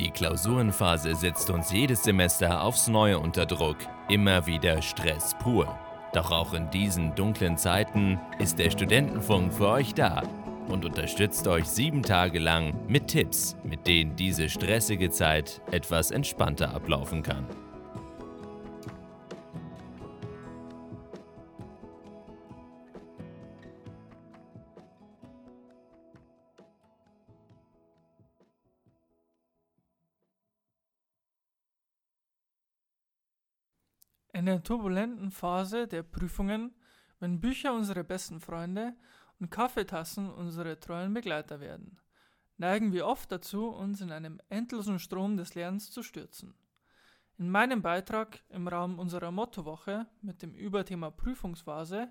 Die Klausurenphase setzt uns jedes Semester aufs Neue unter Druck. Immer wieder Stress pur. Doch auch in diesen dunklen Zeiten ist der Studentenfunk für euch da und unterstützt euch sieben Tage lang mit Tipps, mit denen diese stressige Zeit etwas entspannter ablaufen kann. In der turbulenten Phase der Prüfungen, wenn Bücher unsere besten Freunde und Kaffeetassen unsere treuen Begleiter werden, neigen wir oft dazu, uns in einem endlosen Strom des Lernens zu stürzen. In meinem Beitrag im Rahmen unserer Mottowoche mit dem Überthema Prüfungsphase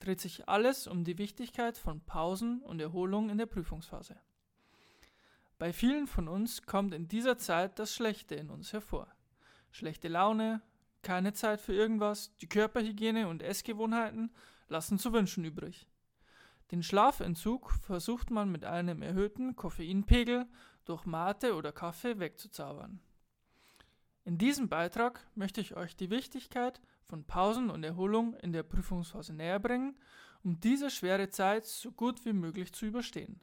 dreht sich alles um die Wichtigkeit von Pausen und Erholung in der Prüfungsphase. Bei vielen von uns kommt in dieser Zeit das Schlechte in uns hervor. Schlechte Laune, keine Zeit für irgendwas, die Körperhygiene und Essgewohnheiten lassen zu wünschen übrig. Den Schlafentzug versucht man mit einem erhöhten Koffeinpegel durch Mate oder Kaffee wegzuzaubern. In diesem Beitrag möchte ich euch die Wichtigkeit von Pausen und Erholung in der Prüfungsphase näher bringen, um diese schwere Zeit so gut wie möglich zu überstehen.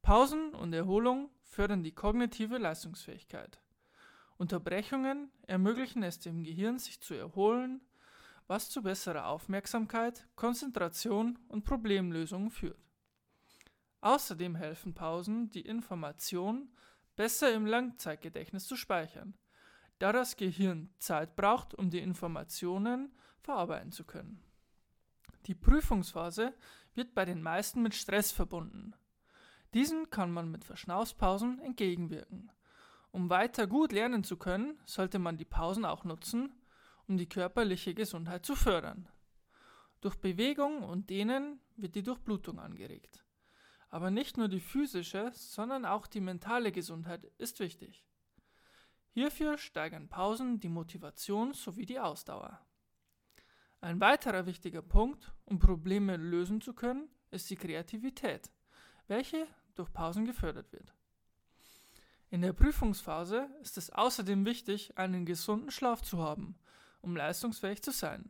Pausen und Erholung fördern die kognitive Leistungsfähigkeit. Unterbrechungen ermöglichen es dem Gehirn, sich zu erholen, was zu besserer Aufmerksamkeit, Konzentration und Problemlösung führt. Außerdem helfen Pausen, die Information besser im Langzeitgedächtnis zu speichern, da das Gehirn Zeit braucht, um die Informationen verarbeiten zu können. Die Prüfungsphase wird bei den meisten mit Stress verbunden. Diesen kann man mit Verschnaufspausen entgegenwirken – um weiter gut lernen zu können, sollte man die Pausen auch nutzen, um die körperliche Gesundheit zu fördern. Durch Bewegung und Dehnen wird die Durchblutung angeregt. Aber nicht nur die physische, sondern auch die mentale Gesundheit ist wichtig. Hierfür steigern Pausen die Motivation sowie die Ausdauer. Ein weiterer wichtiger Punkt, um Probleme lösen zu können, ist die Kreativität, welche durch Pausen gefördert wird. In der Prüfungsphase ist es außerdem wichtig, einen gesunden Schlaf zu haben, um leistungsfähig zu sein.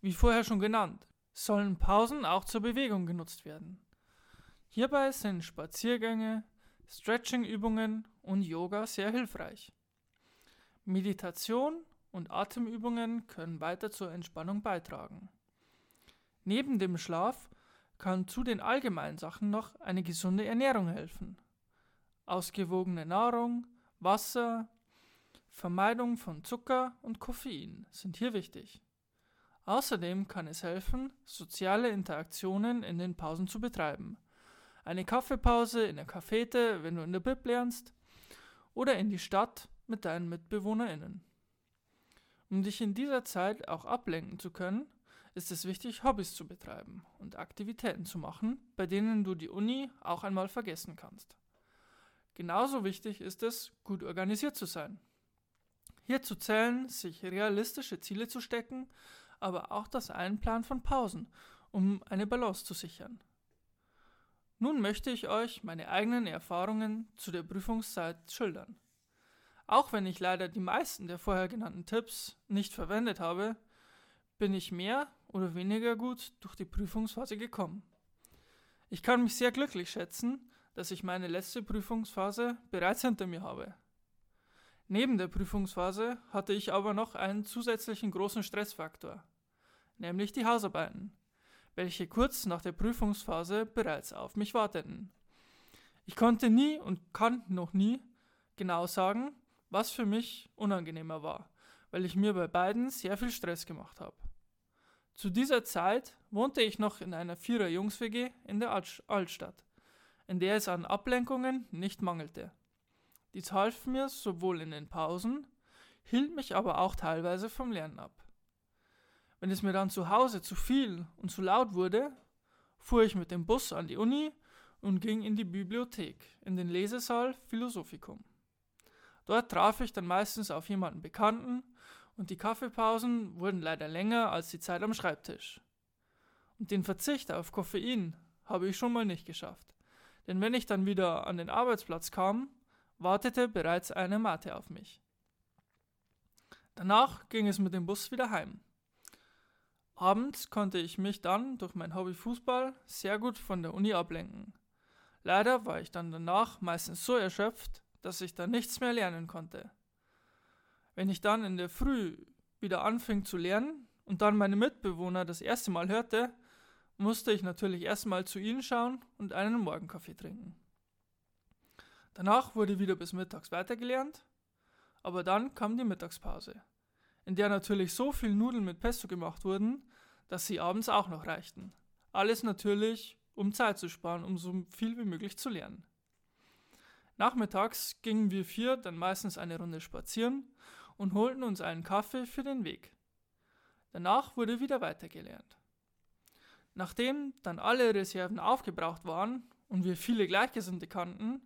Wie vorher schon genannt, sollen Pausen auch zur Bewegung genutzt werden. Hierbei sind Spaziergänge, Stretching-Übungen und Yoga sehr hilfreich. Meditation und Atemübungen können weiter zur Entspannung beitragen. Neben dem Schlaf kann zu den allgemeinen Sachen noch eine gesunde Ernährung helfen Ausgewogene Nahrung, Wasser, Vermeidung von Zucker und Koffein sind hier wichtig. Außerdem kann es helfen, soziale Interaktionen in den Pausen zu betreiben. Eine Kaffeepause in der Cafete, wenn du in der Bib lernst, oder in die Stadt mit deinen MitbewohnerInnen. Um dich in dieser Zeit auch ablenken zu können, ist es wichtig, Hobbys zu betreiben und Aktivitäten zu machen, bei denen du die Uni auch einmal vergessen kannst. Genauso wichtig ist es, gut organisiert zu sein. Hierzu zählen, sich realistische Ziele zu stecken, aber auch das Einplanen von Pausen, um eine Balance zu sichern. Nun möchte ich euch meine eigenen Erfahrungen zu der Prüfungszeit schildern. Auch wenn ich leider die meisten der vorher genannten Tipps nicht verwendet habe, bin ich mehr oder weniger gut durch die Prüfungsphase gekommen. Ich kann mich sehr glücklich schätzen, dass ich meine letzte Prüfungsphase bereits hinter mir habe. Neben der Prüfungsphase hatte ich aber noch einen zusätzlichen großen Stressfaktor, nämlich die Hausarbeiten, welche kurz nach der Prüfungsphase bereits auf mich warteten. Ich konnte nie und kann noch nie genau sagen, was für mich unangenehmer war, weil ich mir bei beiden sehr viel Stress gemacht habe. Zu dieser Zeit wohnte ich noch in einer Vierer-Jungs-WG in der Altstadt in der es an Ablenkungen nicht mangelte. Dies half mir sowohl in den Pausen, hielt mich aber auch teilweise vom Lernen ab. Wenn es mir dann zu Hause zu viel und zu laut wurde, fuhr ich mit dem Bus an die Uni und ging in die Bibliothek, in den Lesesaal Philosophicum. Dort traf ich dann meistens auf jemanden Bekannten und die Kaffeepausen wurden leider länger als die Zeit am Schreibtisch. Und den Verzicht auf Koffein habe ich schon mal nicht geschafft. Denn wenn ich dann wieder an den Arbeitsplatz kam, wartete bereits eine Mate auf mich. Danach ging es mit dem Bus wieder heim. Abends konnte ich mich dann durch mein Hobby Fußball sehr gut von der Uni ablenken. Leider war ich dann danach meistens so erschöpft, dass ich dann nichts mehr lernen konnte. Wenn ich dann in der Früh wieder anfing zu lernen und dann meine Mitbewohner das erste Mal hörte, musste ich natürlich erstmal zu ihnen schauen und einen Morgenkaffee trinken. Danach wurde wieder bis mittags weitergelernt, aber dann kam die Mittagspause, in der natürlich so viel Nudeln mit Pesto gemacht wurden, dass sie abends auch noch reichten. Alles natürlich, um Zeit zu sparen, um so viel wie möglich zu lernen. Nachmittags gingen wir vier dann meistens eine Runde spazieren und holten uns einen Kaffee für den Weg. Danach wurde wieder weitergelernt. Nachdem dann alle Reserven aufgebraucht waren und wir viele Gleichgesinnte kannten,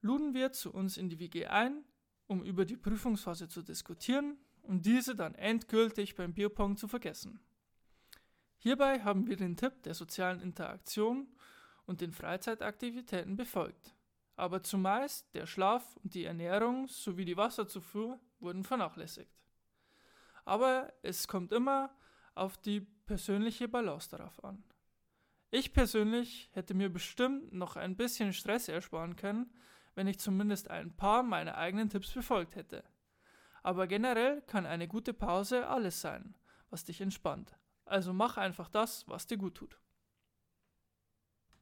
luden wir zu uns in die WG ein, um über die Prüfungsphase zu diskutieren und diese dann endgültig beim Bierpong zu vergessen. Hierbei haben wir den Tipp der sozialen Interaktion und den Freizeitaktivitäten befolgt. Aber zumeist der Schlaf und die Ernährung sowie die Wasserzufuhr wurden vernachlässigt. Aber es kommt immer auf die persönliche Balance darauf an. Ich persönlich hätte mir bestimmt noch ein bisschen Stress ersparen können, wenn ich zumindest ein paar meiner eigenen Tipps befolgt hätte. Aber generell kann eine gute Pause alles sein, was dich entspannt. Also mach einfach das, was dir gut tut.